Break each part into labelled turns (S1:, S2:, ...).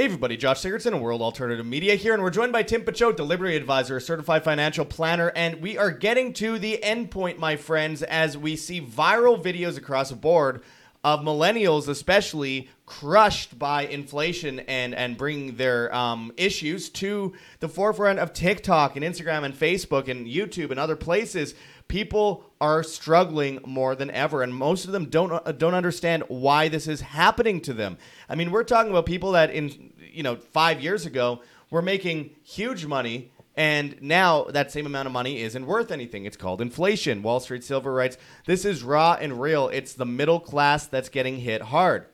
S1: Hey everybody, Josh Sigurdson of World Alternative Media here, and we're joined by Tim Picciott, the Liberty Advisor, a certified financial planner, and we are getting to the end point, my friends, as we see viral videos across the board of millennials, especially crushed by inflation and and bringing their um, issues to the forefront of TikTok and Instagram and Facebook and YouTube and other places. People are struggling more than ever, and most of them don't uh, don't understand why this is happening to them. I mean, we're talking about people that in you know five years ago were making huge money and now that same amount of money isn't worth anything. It's called inflation. Wall Street Silver writes, This is raw and real. It's the middle class that's getting hit hard.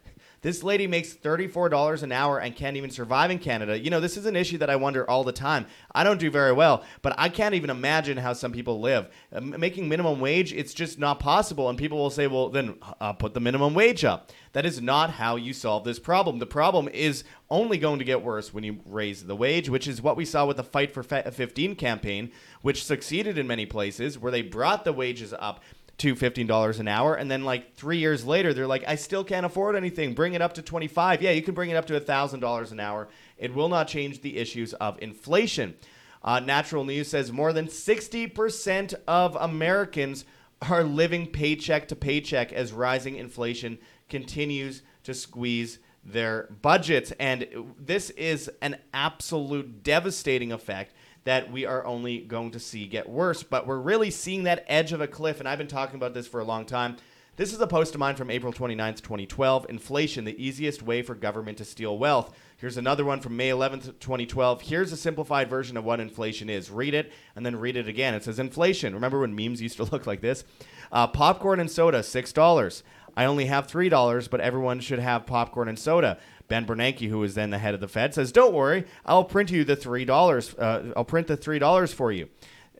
S1: This lady makes $34 an hour and can't even survive in Canada. You know, this is an issue that I wonder all the time. I don't do very well, but I can't even imagine how some people live. Uh, making minimum wage, it's just not possible. And people will say, well, then uh, put the minimum wage up. That is not how you solve this problem. The problem is only going to get worse when you raise the wage, which is what we saw with the Fight for 15 campaign, which succeeded in many places where they brought the wages up to $15 an hour and then like 3 years later they're like I still can't afford anything. Bring it up to 25 yeah you can bring it up to $1000 an hour. It will not change the issues of inflation. Uh, natural news says more than 60% of americans are living paycheck to paycheck as rising inflation continues to squeeze their budgets. And this is an absolute devastating effect that we are only going to see get worse. But we're really seeing that edge of a cliff, and I've been talking about this for a long time. This is a post of mine from April 29th, 2012. Inflation, the easiest way for government to steal wealth. Here's another one from May 11th, 2012. Here's a simplified version of what inflation is. Read it and then read it again. It says inflation. Remember when memes used to look like this? Uh, popcorn and soda, $6. I only have $3, but everyone should have popcorn and soda. Ben Bernanke, who was then the head of the Fed, says, "Don't worry, I'll print you the three dollars. Uh, I'll print the three dollars for you."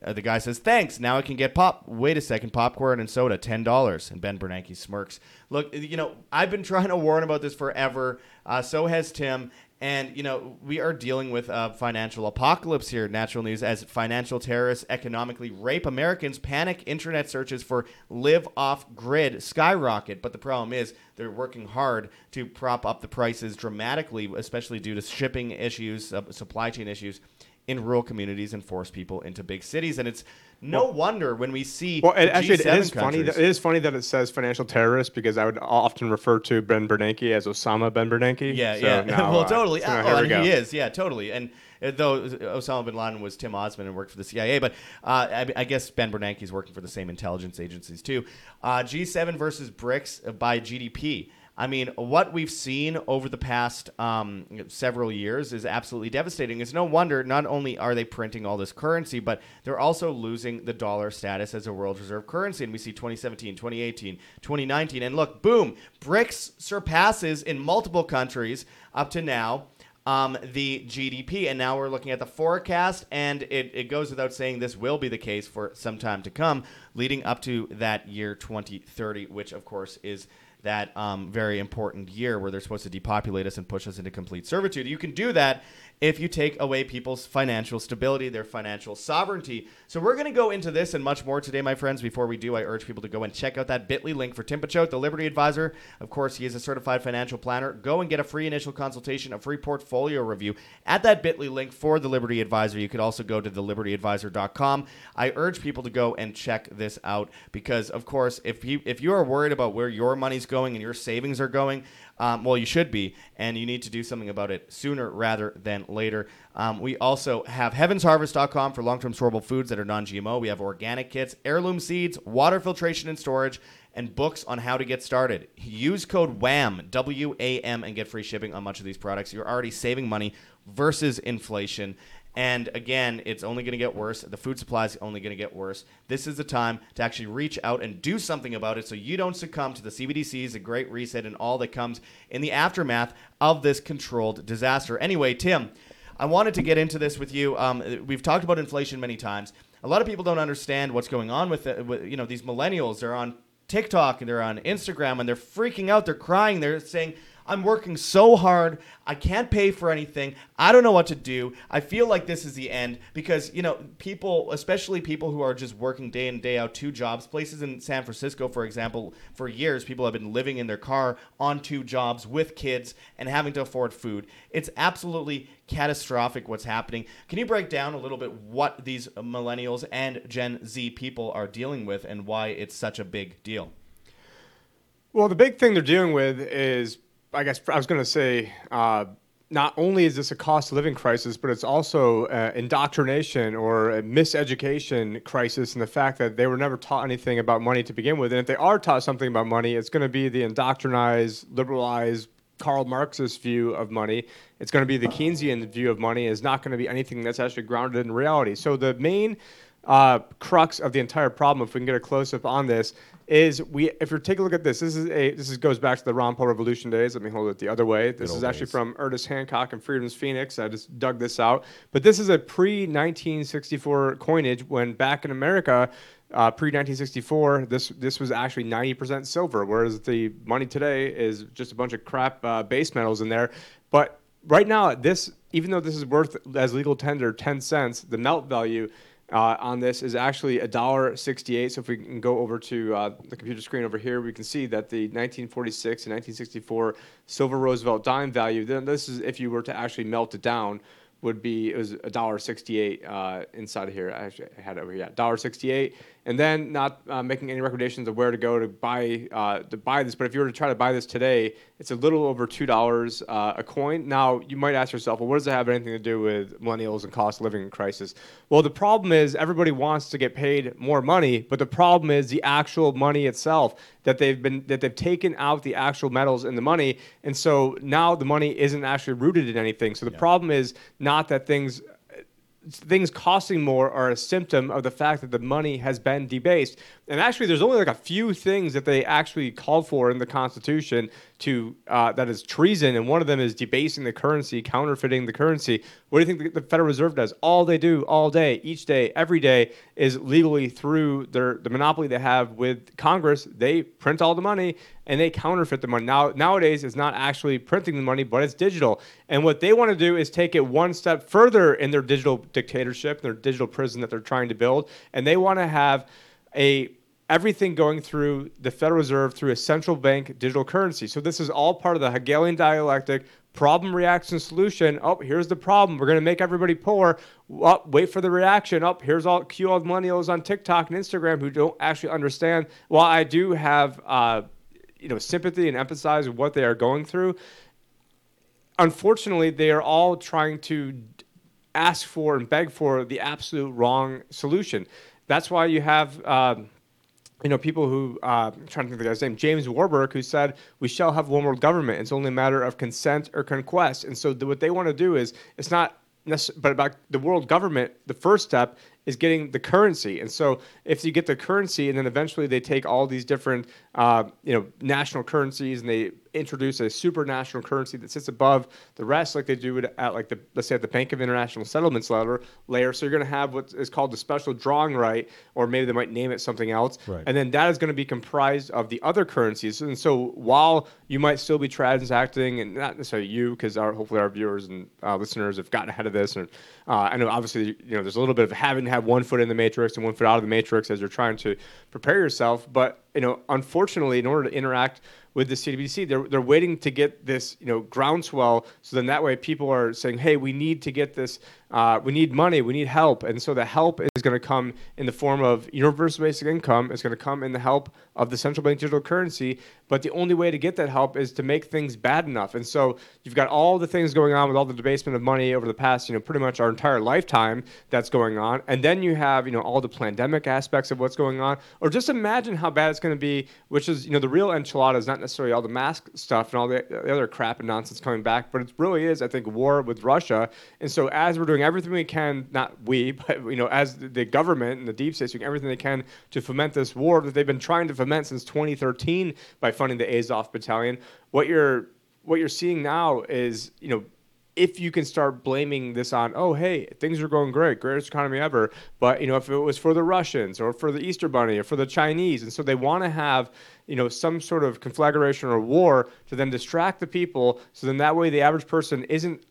S1: Uh, the guy says, "Thanks. Now I can get pop. Wait a second, popcorn and soda, ten dollars." And Ben Bernanke smirks. Look, you know, I've been trying to warn about this forever. Uh, so has Tim. And, you know, we are dealing with a financial apocalypse here, natural news, as financial terrorists economically rape Americans. Panic internet searches for live off grid skyrocket. But the problem is they're working hard to prop up the prices dramatically, especially due to shipping issues, uh, supply chain issues in rural communities and force people into big cities. And it's no well, wonder when we see
S2: well, it, actually, it is funny. That, it is funny that it says financial terrorist because I would often refer to Ben Bernanke as Osama Ben Bernanke.
S1: Yeah, so yeah. Now, well, uh, totally. So oh, we he is. Yeah, totally. And uh, though Osama bin Laden was Tim Osman and worked for the CIA, but uh, I, I, guess Ben Bernanke is working for the same intelligence agencies too. Uh, G7 versus BRICS by GDP. I mean, what we've seen over the past um, several years is absolutely devastating. It's no wonder not only are they printing all this currency, but they're also losing the dollar status as a world reserve currency. And we see 2017, 2018, 2019. And look, boom, BRICS surpasses in multiple countries up to now. Um, the GDP. And now we're looking at the forecast, and it, it goes without saying this will be the case for some time to come, leading up to that year 2030, which, of course, is that um, very important year where they're supposed to depopulate us and push us into complete servitude. You can do that if you take away people's financial stability, their financial sovereignty. So we're going to go into this and much more today, my friends. Before we do, I urge people to go and check out that bit.ly link for Tim Picciott, the Liberty Advisor. Of course, he is a certified financial planner. Go and get a free initial consultation, a free portfolio review at that bit.ly link for the Liberty Advisor. You could also go to thelibertyadvisor.com. I urge people to go and check this out because, of course, if you, if you are worried about where your money's going and your savings are going, um, well, you should be, and you need to do something about it sooner rather than later. Um, we also have heavensharvest.com for long term storable foods that are non GMO. We have organic kits, heirloom seeds, water filtration and storage, and books on how to get started. Use code WAM, W A M, and get free shipping on much of these products. You're already saving money versus inflation. And again, it's only going to get worse. The food supply is only going to get worse. This is the time to actually reach out and do something about it so you don't succumb to the CBDCs, the Great Reset, and all that comes in the aftermath of this controlled disaster. Anyway, Tim, I wanted to get into this with you. Um, we've talked about inflation many times. A lot of people don't understand what's going on with, it, with you know these millennials. They're on TikTok and they're on Instagram and they're freaking out. They're crying. They're saying, I'm working so hard. I can't pay for anything. I don't know what to do. I feel like this is the end because, you know, people, especially people who are just working day in, day out, two jobs, places in San Francisco, for example, for years, people have been living in their car on two jobs with kids and having to afford food. It's absolutely catastrophic what's happening. Can you break down a little bit what these millennials and Gen Z people are dealing with and why it's such a big deal?
S2: Well, the big thing they're dealing with is, I guess, I was going to say, uh, not only is this a cost of living crisis, but it's also uh, indoctrination or a miseducation crisis and the fact that they were never taught anything about money to begin with. And if they are taught something about money, it's going to be the indoctrinized, liberalized, Karl Marxist view of money. It's going to be the Keynesian view of money. Is not going to be anything that's actually grounded in reality. So the main uh, crux of the entire problem, if we can get a close up on this, is we if you take a look at this, this is a this is, goes back to the Ron Paul Revolution days. Let me hold it the other way. This is actually days. from Ernest Hancock and Freedom's Phoenix. I just dug this out, but this is a pre 1964 coinage when back in America. Uh, pre 1964, this this was actually 90% silver, whereas the money today is just a bunch of crap uh, base metals in there. But right now, this even though this is worth as legal tender 10 cents, the melt value uh, on this is actually a dollar sixty-eight. So if we can go over to uh, the computer screen over here, we can see that the 1946 and 1964 silver Roosevelt dime value. Then this is if you were to actually melt it down would be it was a dollar uh, inside of here. I actually had it over here, dollar sixty-eight, and then not uh, making any recommendations of where to go to buy uh, to buy this. But if you were to try to buy this today, it's a little over two dollars uh, a coin. Now you might ask yourself, well, what does it have anything to do with millennials and cost of living crisis? Well, the problem is everybody wants to get paid more money, but the problem is the actual money itself that they've been that they've taken out the actual metals in the money, and so now the money isn't actually rooted in anything. So the yeah. problem is not that things things costing more are a symptom of the fact that the money has been debased. And actually, there's only like a few things that they actually called for in the Constitution to uh, that is treason, and one of them is debasing the currency, counterfeiting the currency. What do you think the Federal Reserve does? All they do, all day, each day, every day, is legally through their the monopoly they have with Congress. They print all the money and they counterfeit the money. Now nowadays, it's not actually printing the money, but it's digital. And what they want to do is take it one step further in their digital dictatorship, their digital prison that they're trying to build, and they want to have a everything going through the Federal Reserve through a central bank digital currency. So this is all part of the Hegelian dialectic problem reaction solution. Oh, here's the problem. We're going to make everybody poor. Oh, wait for the reaction. Oh, here's all cue all millennials on TikTok and Instagram who don't actually understand. While I do have uh, you know sympathy and with what they are going through, unfortunately, they are all trying to ask for and beg for the absolute wrong solution. That's why you have. Um, you know, people who, uh, I'm trying to think of the guy's name, James Warburg, who said, we shall have one world government. It's only a matter of consent or conquest. And so what they want to do is, it's not but about the world government, the first step is getting the currency. And so if you get the currency, and then eventually they take all these different, uh, you know, national currencies and they introduce a supranational currency that sits above the rest, like they do at like the let's say at the Bank of International Settlements level layer. So you're going to have what is called the special drawing right, or maybe they might name it something else, right. and then that is going to be comprised of the other currencies. And so while you might still be transacting, and not necessarily you, because our hopefully our viewers and uh, listeners have gotten ahead of this, and uh, I know obviously you know there's a little bit of having to have one foot in the matrix and one foot out of the matrix as you're trying to prepare yourself, but you know unfortunately in order to interact with the CDBC, They're, they're waiting to get this, you know, groundswell. So then that way people are saying, hey, we need to get this, uh, we need money, we need help. And so the help is going to come in the form of universal basic income. It's going to come in the help of the central bank digital currency. But the only way to get that help is to make things bad enough. And so you've got all the things going on with all the debasement of money over the past, you know, pretty much our entire lifetime that's going on. And then you have, you know, all the pandemic aspects of what's going on. Or just imagine how bad it's going to be, which is, you know, the real enchilada is not necessarily all the mask stuff and all the, the other crap and nonsense coming back, but it really is, I think, war with Russia. And so as we're doing everything we can, not we, but you know, as the government and the deep state doing everything they can to foment this war that they've been trying to foment since 2013 by funding the Azov battalion, what you're what you're seeing now is, you know, if you can start blaming this on, oh, hey, things are going great, greatest economy ever. But, you know, if it was for the Russians or for the Easter Bunny or for the Chinese, and so they want to have, you know, some sort of conflagration or war to then distract the people. So then that way the average person isn't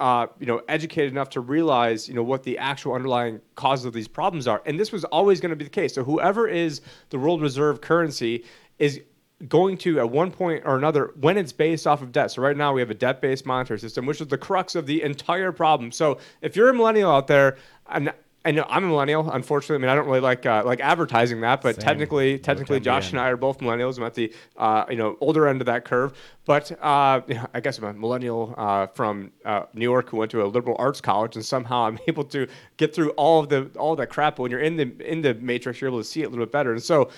S2: uh, you know, educated enough to realize, you know, what the actual underlying causes of these problems are. And this was always going to be the case. So whoever is the world reserve currency is going to at one point or another when it's based off of debt. So right now we have a debt-based monetary system, which is the crux of the entire problem. So if you're a millennial out there, and I know I'm a millennial. Unfortunately, I mean I don't really like uh, like advertising that, but
S1: Same.
S2: technically, technically, Josh and I are both millennials. I'm at the uh, you know older end of that curve, but uh, I guess I'm a millennial uh, from uh, New York who went to a liberal arts college, and somehow I'm able to get through all of the all of that crap. But when you're in the in the matrix, you're able to see it a little bit better. And so,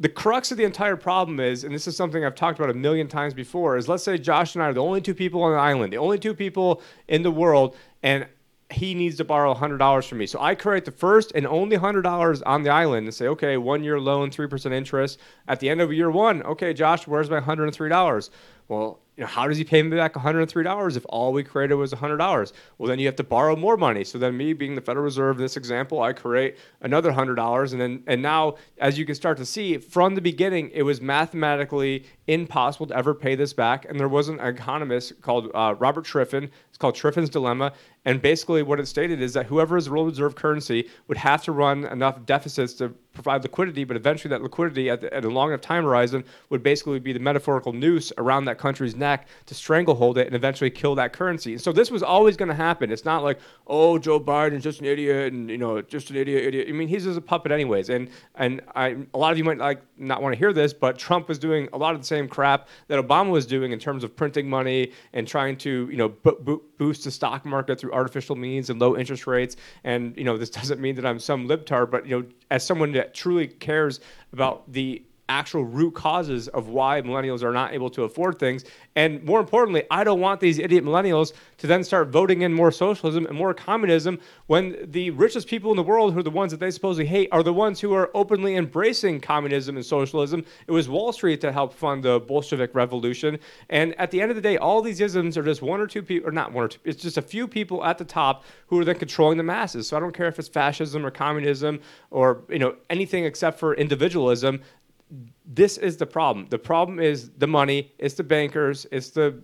S2: the crux of the entire problem is, and this is something I've talked about a million times before, is let's say Josh and I are the only two people on the island, the only two people in the world, and he needs to borrow $100 from me. So I create the first and only $100 on the island and say, okay, one year loan, 3% interest. At the end of year one, okay, Josh, where's my $103? Well, you know, how does he pay me back $103 if all we created was $100? Well, then you have to borrow more money. So then me being the Federal Reserve in this example, I create another $100 and then and now as you can start to see from the beginning, it was mathematically impossible to ever pay this back and there was an economist called uh, Robert Triffin. It's called Triffin's dilemma and basically what it stated is that whoever is the world reserve currency would have to run enough deficits to provide liquidity, but eventually that liquidity at, the, at a long enough time horizon would basically be the metaphorical noose around that country's neck to stranglehold it and eventually kill that currency. And so this was always going to happen. It's not like, oh, Joe Biden's just an idiot and, you know, just an idiot, idiot. I mean, he's just a puppet anyways. And, and I, a lot of you might like not want to hear this, but Trump was doing a lot of the same crap that Obama was doing in terms of printing money and trying to, you know, bo- bo- boost the stock market through artificial means and low interest rates. And, you know, this doesn't mean that I'm some libtard, but, you know, as someone that truly cares about the actual root causes of why millennials are not able to afford things. And more importantly, I don't want these idiot millennials to then start voting in more socialism and more communism when the richest people in the world, who are the ones that they supposedly hate, are the ones who are openly embracing communism and socialism. It was Wall Street to help fund the Bolshevik Revolution. And at the end of the day, all these isms are just one or two people, or not one or two, it's just a few people at the top who are then controlling the masses. So I don't care if it's fascism or communism or you know anything except for individualism this is the problem. The problem is the money, it's the bankers, it's the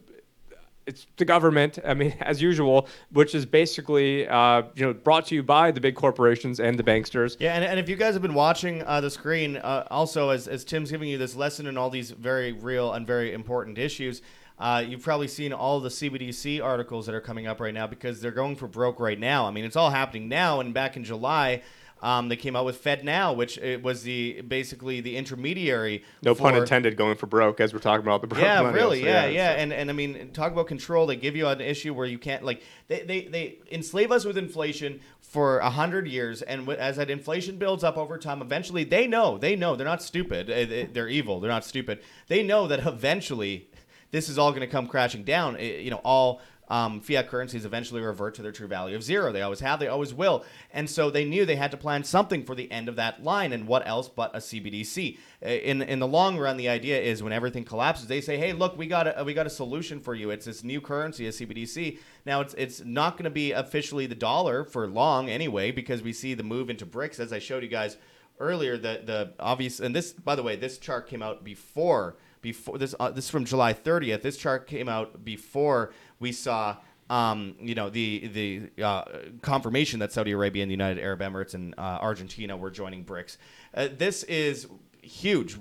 S2: it's the government. I mean, as usual, which is basically uh, you know brought to you by the big corporations and the banksters.
S1: Yeah, and, and if you guys have been watching uh, the screen, uh, also as, as Tim's giving you this lesson in all these very real and very important issues, uh, you've probably seen all the CBDC articles that are coming up right now because they're going for broke right now. I mean, it's all happening now, and back in July. Um, they came out with FedNow, which it was the basically the intermediary.
S2: No
S1: for,
S2: pun intended, going for broke as we're talking about the broke.
S1: Yeah,
S2: millennials.
S1: really,
S2: So,
S1: yeah,
S2: it's-
S1: yeah, and and I mean, talk about control. They give you an issue where you can't like they they, they enslave us with inflation for a hundred years, and w- as that inflation builds up over time, eventually they know they know they're not stupid. They- They're evil. They're not stupid. They know that eventually this is all going to come crashing down. Uh, You know, all um, fiat currencies eventually revert to their true value of zero. They always have, they always will. And so they knew they had to plan something for the end of that line. And what else but a CBDC? Uh, In in the long run, the idea is when everything collapses, they say, "Hey, look, we got a we got a solution for you. It's this new currency, a CBDC. Now it's it's not going to be officially the dollar for long anyway, because we see the move into BRICS, as I showed you guys earlier. The the obvious and this, by the way, this chart came out before before this uh, this is from July 30th. This chart came out before we saw um, you know the the uh, confirmation that Saudi Arabia and the United Arab Emirates and uh, Argentina were joining BRICS. Uh, this is huge,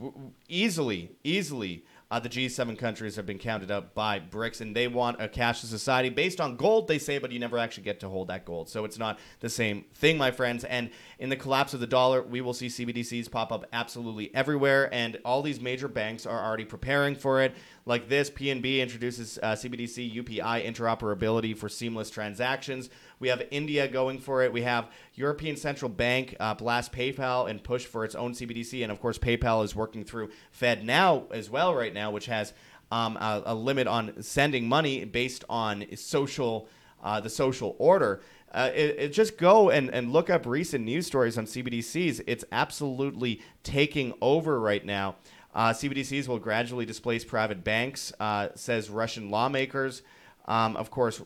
S1: easily easily. Uh, the G7 countries have been counted up by BRICS, and they want a cashless society based on gold, they say, but you never actually get to hold that gold. So it's not the same thing, my friends. And in the collapse of the dollar, we will see CBDCs pop up absolutely everywhere, and all these major banks are already preparing for it. Like this, PNB introduces uh, CBDC UPI interoperability for seamless transactions. We have India going for it. We have European Central Bank uh, blast PayPal and push for its own CBDC, and of course, PayPal is working through FedNow as well right now, which has um, a, a limit on sending money based on social uh, the social order. Uh, it, it just go and, and look up recent news stories on CBDCs. It's absolutely taking over right now. Uh, CBDCs will gradually displace private banks, uh, says Russian lawmakers. Um, of course,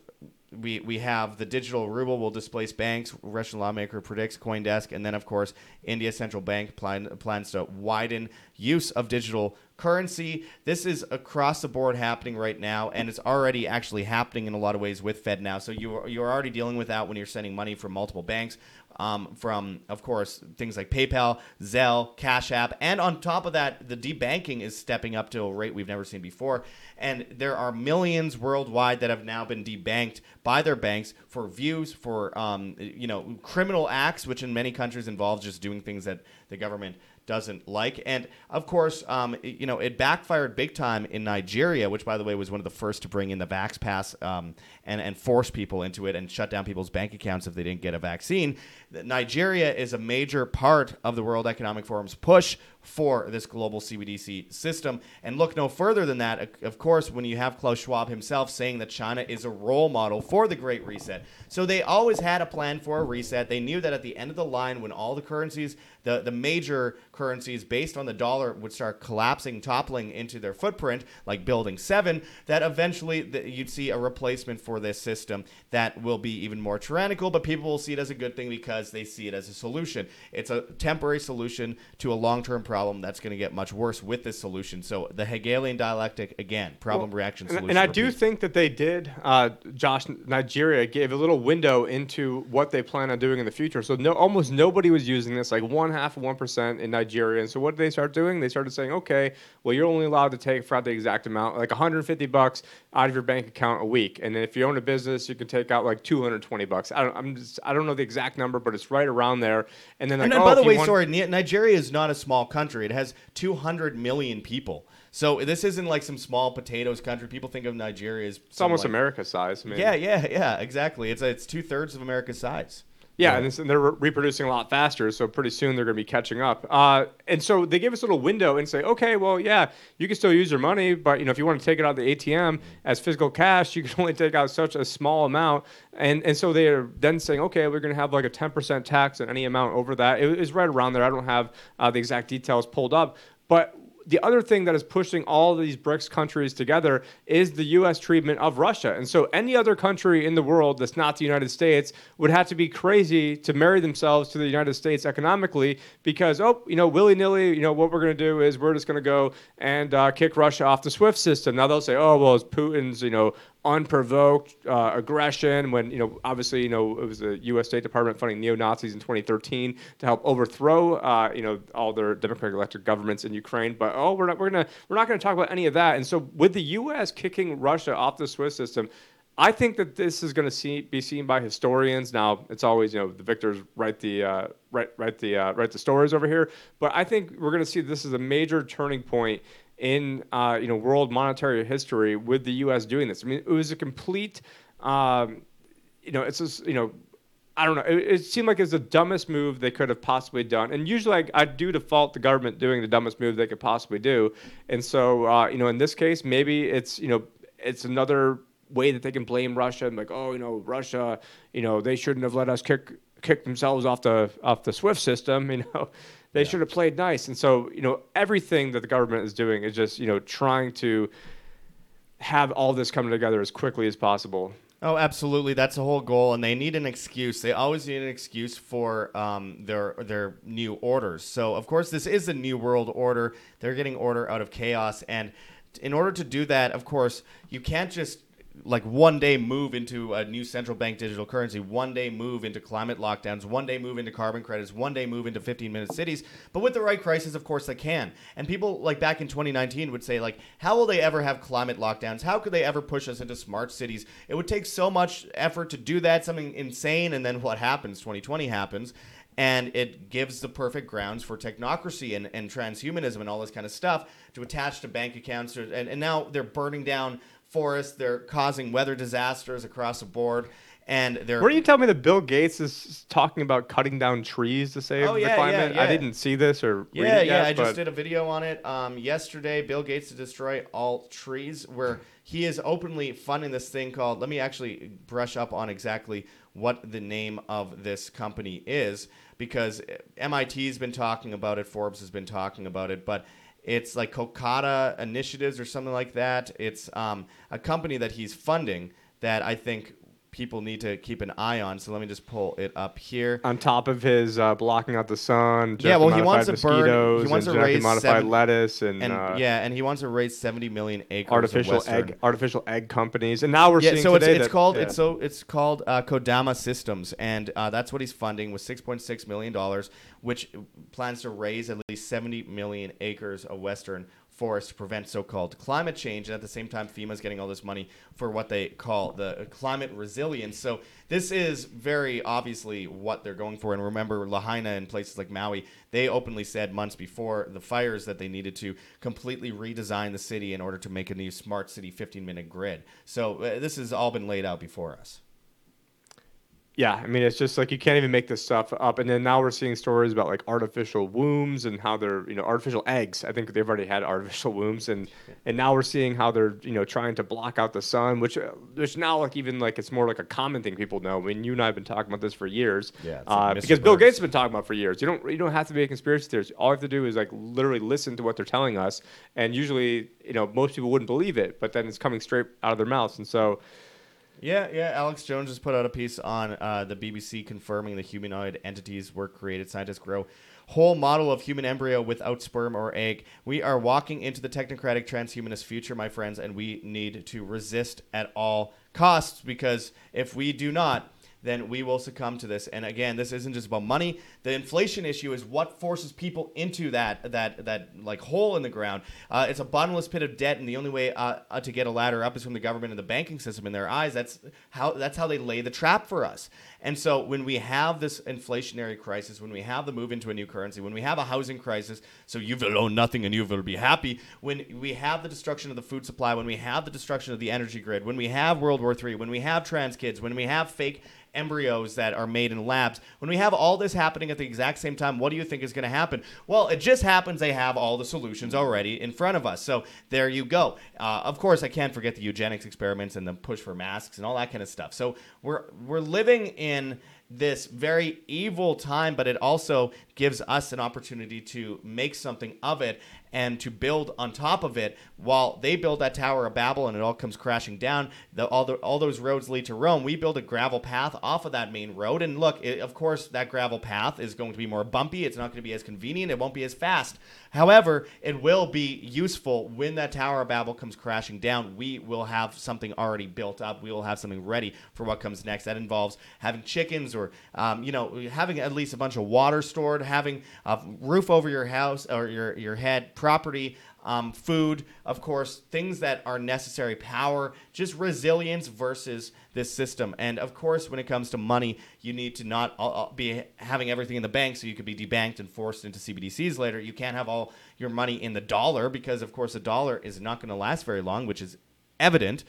S1: we, we have the digital ruble will displace banks. Russian lawmaker predicts CoinDesk, and then of course India central bank plan, plans to widen use of digital currency. This is across the board happening right now, and it's already actually happening in a lot of ways with FedNow. So you you're already dealing with that when you're sending money from multiple banks. Um, from, of course, things like PayPal, Zelle, Cash App. And on top of that, the debanking is stepping up to a rate we've never seen before. And there are millions worldwide that have now been debanked by their banks for views, for, um, you know, criminal acts, which in many countries involves just doing things that the government doesn't like. And of course, um, you know, it backfired big time in Nigeria, which, by the way, was one of the first to bring in the Vax Pass um, and, and force people into it and shut down people's bank accounts if they didn't get a vaccine. Nigeria is a major part of the World Economic Forum's push for this global CBDC system. And look no further than that. Of course, when you have Klaus Schwab himself saying that China is a role model for the Great Reset. So they always had a plan for a reset. They knew that at the end of the line, when all the currencies, the, the major currencies based on the dollar would start collapsing, toppling into their footprint, like Building 7, that eventually the, you'd see a replacement for this system that will be even more tyrannical, but people will see it as a good thing because they see it as a solution. It's a temporary solution to a long term problem that's going to get much worse with this solution. So the Hegelian dialectic again, problem well, reaction
S2: solution. And, I do think that they did, uh, Josh. Nigeria gave a little window into what they plan on doing in the future. So no, almost nobody was using this, like one half of one percent in Nigeria. And so what did they start doing? They started saying, okay, well you're only allowed to take for the exact amount, like 150 bucks out of your bank account a week, and then if you own a business, you can take out like 220 bucks. I don't, I'm just, I don't know the exact number, but it's right around there. And then, like,
S1: and then
S2: oh,
S1: by the way, want- sorry, Nigeria is not a small country. It has 200 million people. So this isn't like some small potatoes country. People think of Nigeria as
S2: it's almost
S1: like,
S2: America's size.
S1: I mean. Yeah, yeah, yeah, exactly. It's it's two thirds of America's size.
S2: Yeah, and, and, they're reproducing a lot faster, so pretty soon they're going to be catching up. Uh, and so they give us a little window and say, okay, well, yeah, you can still use your money, but you know, if you want to take it out of the ATM as physical cash, you can only take out such a small amount. And and so they're then saying, okay, we're going to have like a 10% tax on any amount over that. It is right around there. I don't have uh, the exact details pulled up, but the other thing that is pushing all these BRICS countries together is the U.S. treatment of Russia. And so, any other country in the world that's not the United States would have to be crazy to marry themselves to the United States economically because, oh, you know, willy nilly, you know, what we're going to do is we're just going to go and uh, kick Russia off the SWIFT system. Now they'll say, oh, well, it's Putin's, you know, unprovoked uh, aggression when you know obviously you know it was the U.S. State Department funding neo Nazis in 2013 to help overthrow uh, you know all their democratic elected governments in Ukraine. But oh, we're not we're gonna we're not gonna talk about any of that. And so with the U.S. kicking Russia off the Swiss system. I think that this is going to see, be seen by historians. Now, it's always you know the victors write the uh, write write the uh, write the stories over here, but I think we're going to see this is a major turning point in uh, you know world monetary history with the U.S. doing this. I mean, it was a complete, um, you know, it's just you know. I don't know. It, it, seemed like it's the dumbest move they could have possibly done. And usually, I, I do default the government doing the dumbest move they could possibly do. And so, uh, you know, in this case, maybe it's you know, it's another way that they can blame Russia and like, oh, you know, Russia, you know, they shouldn't have let us kick kick themselves off the off the SWIFT system. You know, they yeah. should have played nice. And so, you know, everything that the government is doing is just, you know, trying to have all this come together as quickly as possible.
S1: Oh, absolutely. That's the whole goal, and they need an excuse. They always need an excuse for um, their their new orders. So, of course, this is a new world order. They're getting order out of chaos, and in order to do that, of course, you can't just like one day move into a new central bank digital currency, one day move into climate lockdowns, one day move into carbon credits, one day move into 15 minute cities. But with the right crisis, of course, they can. And people like back in 2019 would say like, how will they ever have climate lockdowns? How could they ever push us into smart cities? It would take so much effort to do that, something insane. And then what happens? 2020 happens and it gives the perfect grounds for technocracy and, and transhumanism and all this kind of stuff to attach to bank accounts. and, and now they're burning down forests. They're causing weather disasters across the board. And they're.
S2: Where do you tell me that Bill Gates is talking about cutting down trees to save oh, yeah, the climate? Yeah, yeah. I didn't see this or.
S1: Yeah,
S2: yeah.
S1: Yet, I just did a video on it um, yesterday. Bill Gates to destroy all trees, where he is openly funding this thing called. Let me actually brush up on exactly what the name of this company is because MIT's been talking about it, Forbes has been talking about it, but it's like Kokata Initiatives or something like that. It's um, a company that he's funding that I think people need to keep an eye on. So let me just pull it up here.
S2: On top of his uh, blocking out the sun,
S1: Yeah, well, he wants to burn- he wants to raise
S2: modified
S1: seven-
S2: lettuce and,
S1: And
S2: uh,
S1: yeah, and he wants to raise 70 million acres
S2: artificial egg artificial egg companies. And now we're
S1: Yeah,
S2: seeing
S1: so it's,
S2: today
S1: it's
S2: that-
S1: called
S2: yeah.
S1: it's so it's called uh, Kodama Systems, and uh, that's what he's funding with 6.6 million dollars, which plans to raise at least 70 million acres of Western forest to prevent so-called climate change. And at the same time, FEMA is getting all this money for what they call the climate resilience. So this is very obviously what they're going for. And remember, Lahaina and places like Maui, they openly said months before the fires that they needed to completely redesign the city in order to make a new smart city 15-minute grid. So uh, this has all been laid out before us.
S2: Yeah, I mean, it's just like you can't even make this stuff up. And then now we're seeing stories about like artificial wombs and how they're, you know, artificial eggs. I think they've already had artificial wombs, and and now we're seeing how they're, you know, trying to block out the sun, which uh, there's now like even like it's more like a common thing people know. I mean, you and I have been talking about this for years.
S1: Yeah,
S2: uh, because Bill Gates has been talking about it for years. You don't you don't have to be a conspiracy theorist. All you have to do is like literally listen to what they're telling us, and usually, you know, most people wouldn't believe it, but then it's coming straight out of their mouths, and so.
S1: Yeah, yeah. Alex Jones just put out a piece on uh, the BBC confirming the humanoid entities were created. Scientists grow whole model of human embryo without sperm or egg. We are walking into the technocratic transhumanist future, my friends, and we need to resist at all costs because if we do not, then we will succumb to this. And again, this isn't just about money. The inflation issue is what forces people into that that that like hole in the ground. Uh, it's a bottomless pit of debt, and the only way uh, uh, to get a ladder up is from the government and the banking system. In their eyes, that's how that's how they lay the trap for us. And so when we have this inflationary crisis, when we have the move into a new currency, when we have a housing crisis, so you will own nothing and you will be happy. When we have the destruction of the food supply, when we have the destruction of the energy grid, when we have World War III, when we have trans kids, when we have fake embryos that are made in labs. When we have all this happening at the exact same time, what do you think is going to happen? Well, it just happens they have all the solutions already in front of us. So there you go. Uh, of course, I can't forget the eugenics experiments and the push for masks and all that kind of stuff. So we're we're living in this very evil time, but it also gives us an opportunity to make something of it and to build on top of it while they build that Tower of Babel and it all comes crashing down. The, all, the, all those roads lead to Rome. We build a gravel path off of that main road. And look, it, of course, that gravel path is going to be more bumpy. It's not going to be as convenient. It won't be as fast. However, it will be useful when that Tower of Babel comes crashing down. We will have something already built up. We will have something ready for what comes next. That involves having chickens or, um, you know, having at least a bunch of water stored, having a roof over your house or your, your head, property, um, food, of course, things that are necessary, power, just resilience versus this system. And of course, when it comes to money, you need to not be having everything in the bank so you could be debanked and forced into CBDCs later. You can't have all your money in the dollar because, of course, the dollar is not going to last very long, which is evident.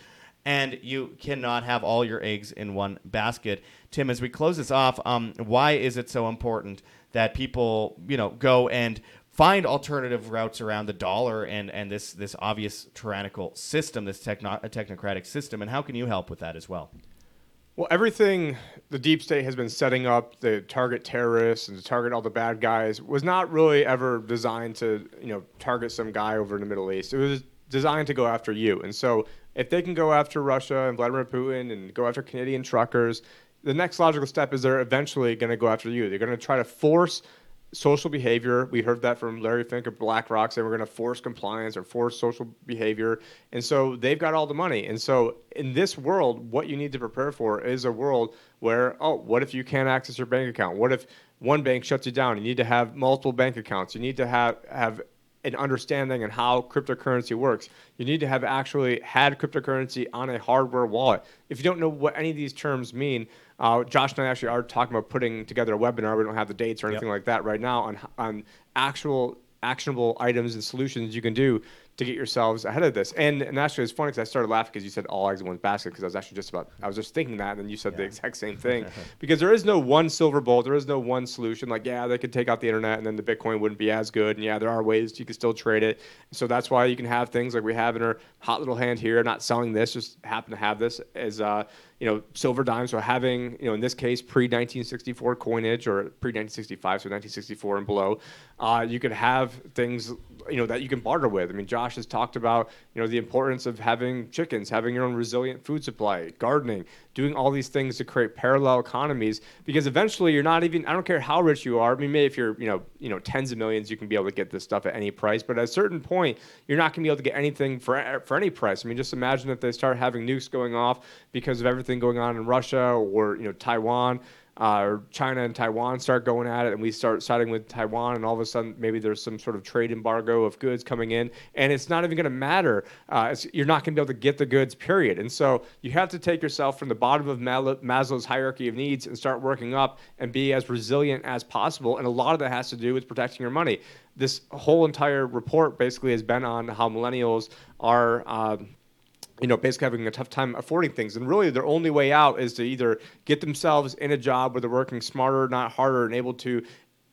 S1: And you cannot have all your eggs in one basket. Tim, as we close this off, um, why is it so important that people, you know, go and find alternative routes around the dollar and, and this, this obvious tyrannical system, this techno- technocratic system, and how can you help with that as well?
S2: Well, everything the deep state has been setting up, to target terrorists and to target all the bad guys, was not really ever designed to, you know, target some guy over in the Middle East. It was designed to go after you. And so if they can go after Russia and Vladimir Putin and go after Canadian truckers, the next logical step is they're eventually going to go after you. They're going to try to force social behavior. We heard that from Larry Fink of BlackRock saying we're going to force compliance or force social behavior. And so they've got all the money. And so in this world, what you need to prepare for is a world where, oh, what if you can't access your bank account? What if one bank shuts you down? You need to have multiple bank accounts. You need to have have an understanding and how cryptocurrency works. You need to have actually had cryptocurrency on a hardware wallet. If you don't know what any of these terms mean, uh, Josh and I actually are talking about putting together a webinar. We don't have the dates or anything
S1: Yep.
S2: like that right now on on actual actionable items and solutions you can do to get yourselves ahead of this. And, and actually, it's funny because I started laughing because you said all eggs in one basket because I was actually just about I was just thinking that, and then you said the exact same thing. because there is no one silver bullet, there is no one solution. Like, yeah, they could take out the internet, and then the Bitcoin wouldn't be as good. And yeah, there are ways you can still trade it. So that's why you can have things like we have in our hot little hand here. Not selling this, just happen to have this as uh, you know silver dimes. So having you know in this case pre 1964 coinage or pre 1965, so 1964 and below, uh, you could have things you know that you can barter with. I mean, Josh has talked about, you know, the importance of having chickens, having your own resilient food supply, gardening, doing all these things to create parallel economies. Because eventually, you're not even. I don't care how rich you are. I mean, maybe if you're, you know, you know, tens of millions, you can be able to get this stuff at any price. But at a certain point, you're not going to be able to get anything for for any price. I mean, just imagine if they start having nukes going off because of everything going on in Russia or you know Taiwan uh, China and Taiwan start going at it, and we start siding with Taiwan, and all of a sudden maybe there's some sort of trade embargo of goods coming in, and it's not even going to matter. Uh, you're not going to be able to get the goods, period. And so you have to take yourself from the bottom of Maslow's hierarchy of needs and start working up and be as resilient as possible. And a lot of that has to do with protecting your money. This whole entire report basically has been on how millennials are. Um, you know, basically having a tough time affording things. And really, their only way out is to either get themselves in a job where they're working smarter, not harder, and able to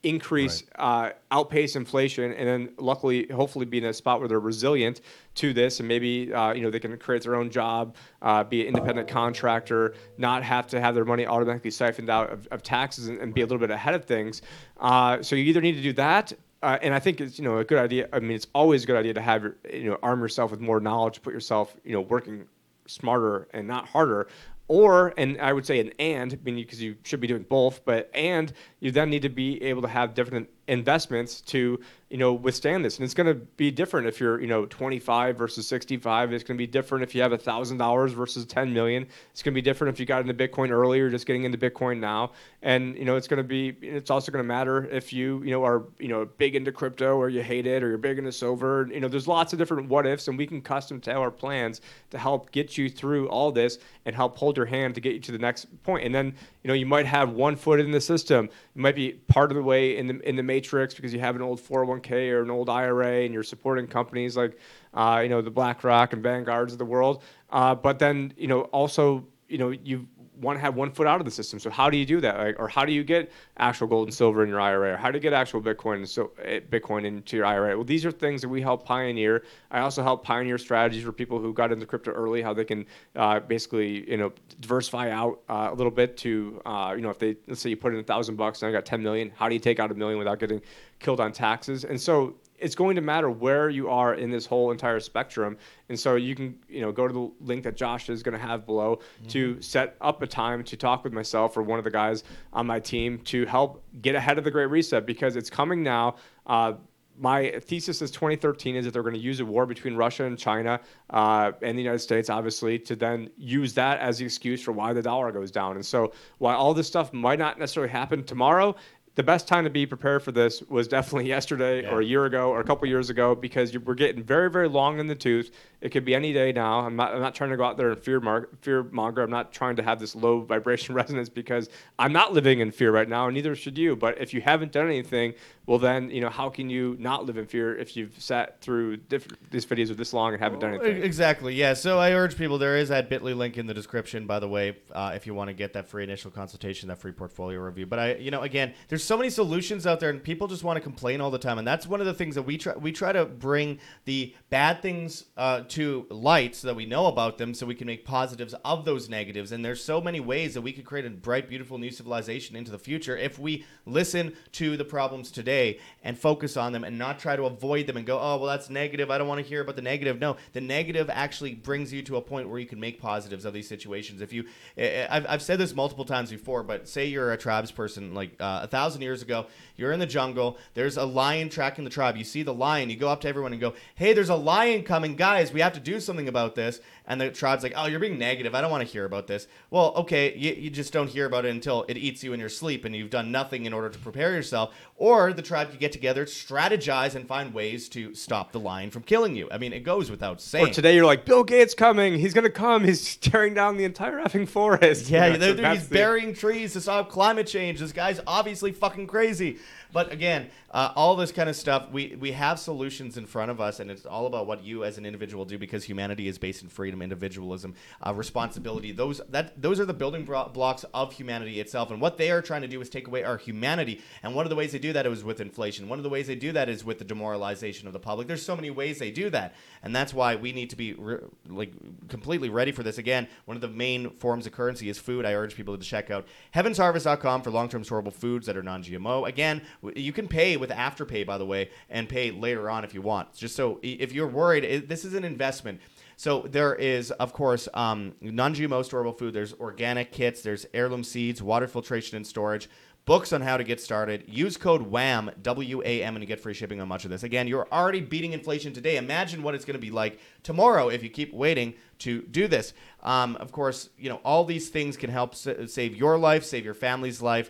S2: increase, right. uh, outpace inflation, and then luckily, hopefully, be in a spot where they're resilient to this, and maybe uh, you know they can create their own job, uh, be an independent contractor, not have to have their money automatically siphoned out of, of taxes, and, and, be a little bit ahead of things. Uh, so you either need to do that, uh, and I think it's you know a good idea. I mean, it's always a good idea to have your, you know arm yourself with more knowledge, put yourself you know working smarter and not harder. Or and I would say an and, I mean because you should be doing both, but and you then need to be able to have different investments to you know withstand this. And it's going to be different if you're you know 25 versus 65 it's going to be different if you have $1000 versus 10 million. It's going to be different if you got into bitcoin earlier just getting into bitcoin now. And you know it's going to be it's also going to matter if you you know are you know big into crypto or you hate it or you're big into silver. You know there's lots of different what ifs and we can custom tailor our plans to help get you through all this and help hold your hand to get you to the next point. and then you know you might have one foot in the system might be part of the way in the in the matrix because you have an old 401k or an old IRA and you're supporting companies like uh, you know the BlackRock and Vanguards of the world. Uh, but then you know also you know you want to have one foot out of the system. So how do you do that? Like, or how do you get actual gold and silver in your IRA? Or how do you get actual Bitcoin so eh, Bitcoin into your IRA? Well, these are things that we help pioneer. I also help pioneer strategies for people who got into crypto early, how they can uh, basically you know diversify out uh, a little bit to uh, you know if they let's say you put in a thousand bucks and I got 10 million, how do you take out a million without getting killed on taxes? And so it's going to matter where you are in this whole entire spectrum. And so you can, you know, go to the link that Josh is going to have below mm-hmm. to set up a time to talk with myself or one of the guys on my team to help get ahead of the Great Reset because it's coming now. Uh, my thesis is 2013 is that they're going to use a war between Russia and China uh, and the United States, obviously, to then use that as the excuse for why the dollar goes down. And so, while all this stuff might not necessarily happen tomorrow, the best time to be prepared for this was definitely yesterday yeah. or a year ago or a couple years ago because you, we're getting very very long in the tooth. It could be any day now. I'm not I'm not trying to go out there and fear mar- fear monger. I'm not trying to have this low vibration resonance because I'm not living in fear right now, and neither should you. But if you haven't done anything, well then you know how can you not live in fear if you've sat through diff- these videos this long and haven't done anything?
S1: Exactly. Yeah. So I urge people. There is that Bitly link in the description, by the way, uh, if you want to get that free initial consultation, that free portfolio review. But I, you know, again, there's so many solutions out there, and people just want to complain all the time. And that's one of the things that we try. We try to bring the bad things uh, to light so that we know about them, so we can make positives of those negatives. And there's so many ways that we could create a bright, beautiful new civilization into the future if we listen to the problems today and focus on them, and not try to avoid them and go, oh well, that's negative. I don't want to hear about the negative. No, the negative actually brings you to a point where you can make positives of these situations. If you, I've, I've said this multiple times before, but say you're a tribes person like uh, a thousand years ago you're in the jungle. There's a lion tracking the tribe. You see the lion. You go up to everyone and go, "Hey, there's a lion coming, guys. We have to do something about this." And the tribe's like, "Oh, you're being negative. I don't want to hear about this." Well, okay, you, you just don't hear about it until it eats you in your sleep, and you've done nothing in order to prepare yourself. Or the tribe could get together, strategize, and find ways to stop the lion from killing you. I mean, it goes without saying.
S2: Or today you're like, Bill Gates coming. He's gonna come. He's tearing down the entire effing forest.
S1: Yeah, you know, so he's the... burying trees to stop climate change. This guy's obviously fucking crazy. But again, uh, all this kind of stuff, we, we have solutions in front of us, and it's all about what you as an individual do because humanity is based in freedom, individualism, uh, responsibility. Those that those are the building blocks of humanity itself. And what they are trying to do is take away our humanity. And one of the ways they do that is with inflation. One of the ways they do that is with the demoralization of the public. There's so many ways they do that, and that's why we need to be re- like completely ready for this. Again, one of the main forms of currency is food. I urge people to check out heavensharvest.com for long-term storable foods that are non-GMO. Again, you can pay with Afterpay, by the way, and pay later on if you want. Just so if you're worried, this is an investment. So there is, of course, um, non-GMO storable food. There's organic kits. There's heirloom seeds, water filtration and storage. Books on how to get started. Use code WAM, W A M, and get free shipping on much of this. Again, you're already beating inflation today. Imagine what it's going to be like tomorrow if you keep waiting to do this. Um, of course, you know, all these things can help sa- save your life, save your family's life.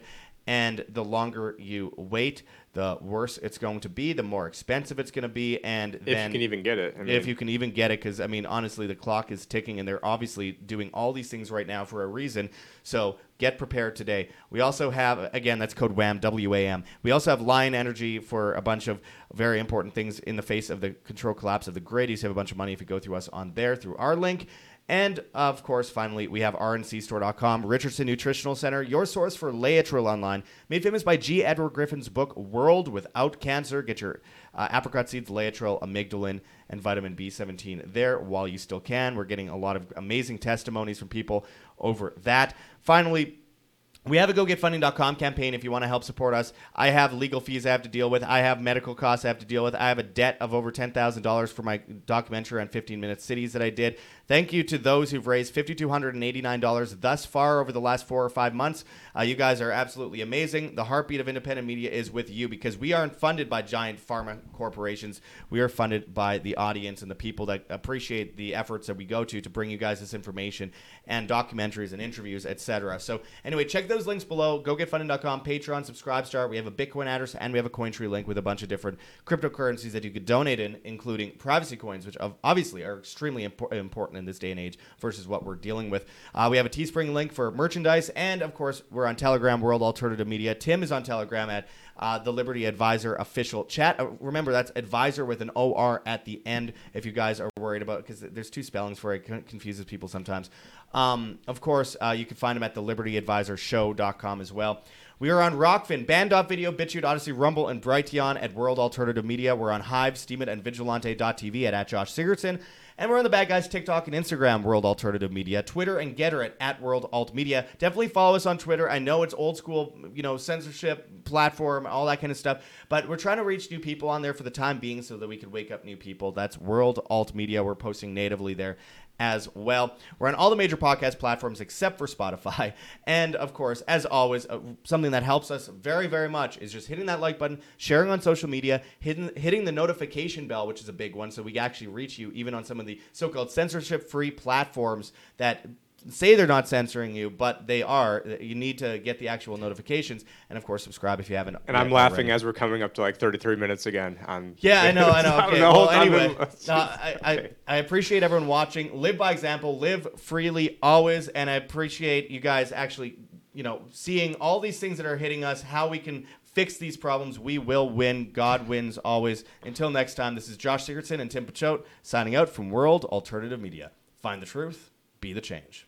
S1: And the longer you wait, the worse it's going to be, the more expensive it's going to be. And
S2: If
S1: then
S2: you can even get it. I
S1: if you can even get it because i mean honestly the clock is ticking and they're obviously doing all these things right now for a reason so get prepared today we also have again that's code w-a-m we also have lion energy for a bunch of very important things in the face of the control collapse of the grid you save a bunch of money if you go through us on there through our link and of course, finally, we have rncstore.com, Richardson Nutritional Center, your source for Laetrile online, made famous by G. Edward Griffin's book World Without Cancer. Get your uh, apricot seeds, Laetrile, amygdalin, and vitamin B17 there while you still can. We're getting a lot of amazing testimonies from people over that. Finally, we have a gogetfunding.com campaign if you want to help support us. I have legal fees I have to deal with. I have medical costs I have to deal with. I have a debt of over $10,000 for my documentary on 15 minute cities that I did. Thank you to those who've raised $5,289 thus far over the last four or five months. Uh, you guys are absolutely amazing. The heartbeat of independent media is with you because we aren't funded by giant pharma corporations. We are funded by the audience and the people that appreciate the efforts that we go to to bring you guys this information and documentaries and interviews, etc. So anyway, check those links below. GoGetFunding.com, Patreon, Subscribestar. We have a Bitcoin address and we have a Cointree link with a bunch of different cryptocurrencies that you could donate in, including privacy coins, which obviously are extremely impor- important in this day and age versus what we're dealing with. Uh, we have a Teespring link for merchandise, and of course, we're on Telegram, World Alternative Media. Tim is on Telegram at uh, the Liberty Advisor official chat. Uh, remember, that's advisor with an OR at the end if you guys are worried about because there's two spellings for it. It confuses people sometimes. Um, of course, uh, you can find them at the libertyadvisorshow.com as well. We are on Rokfin, Band.video, BitChute, Odysee, Rumble, and Brighteon at World Alternative Media. We're on Hive, Steemit, and Vigilante.tv at, at Josh Sigurdson. And we're on the Bad Guys TikTok and Instagram, World Alternative Media, Twitter and Gettr at, at World Alt Media. Definitely follow us on Twitter. I know it's old school, you know, censorship platform, all that kind of stuff, but we're trying to reach new people on there for the time being so that we could wake up new people. That's World Alt Media. We're posting natively there as well. We're on all the major podcast platforms except for Spotify. And of course, as always, uh, something that helps us very, very much is just hitting that like button, sharing on social media, hitting, hitting the notification bell, which is a big one, so we actually reach you even on some of the so called censorship free platforms that say they're not censoring you, but they are. You need to get the actual notifications. And of course, subscribe if you haven't.
S2: and I'm laughing
S1: already.
S2: as we're coming up to like 33 minutes again. On
S1: Yeah, I know, I know. Okay, well, anyway, no, I, I. I appreciate everyone watching. Live by example. Live freely always, and I appreciate you guys actually, you know, seeing all these things that are hitting us. How we can fix these problems. We will win. God wins always. Until next time, this is Josh Sigurdson and Tim Picciott signing out from World Alternative Media. Find the truth. Be the change.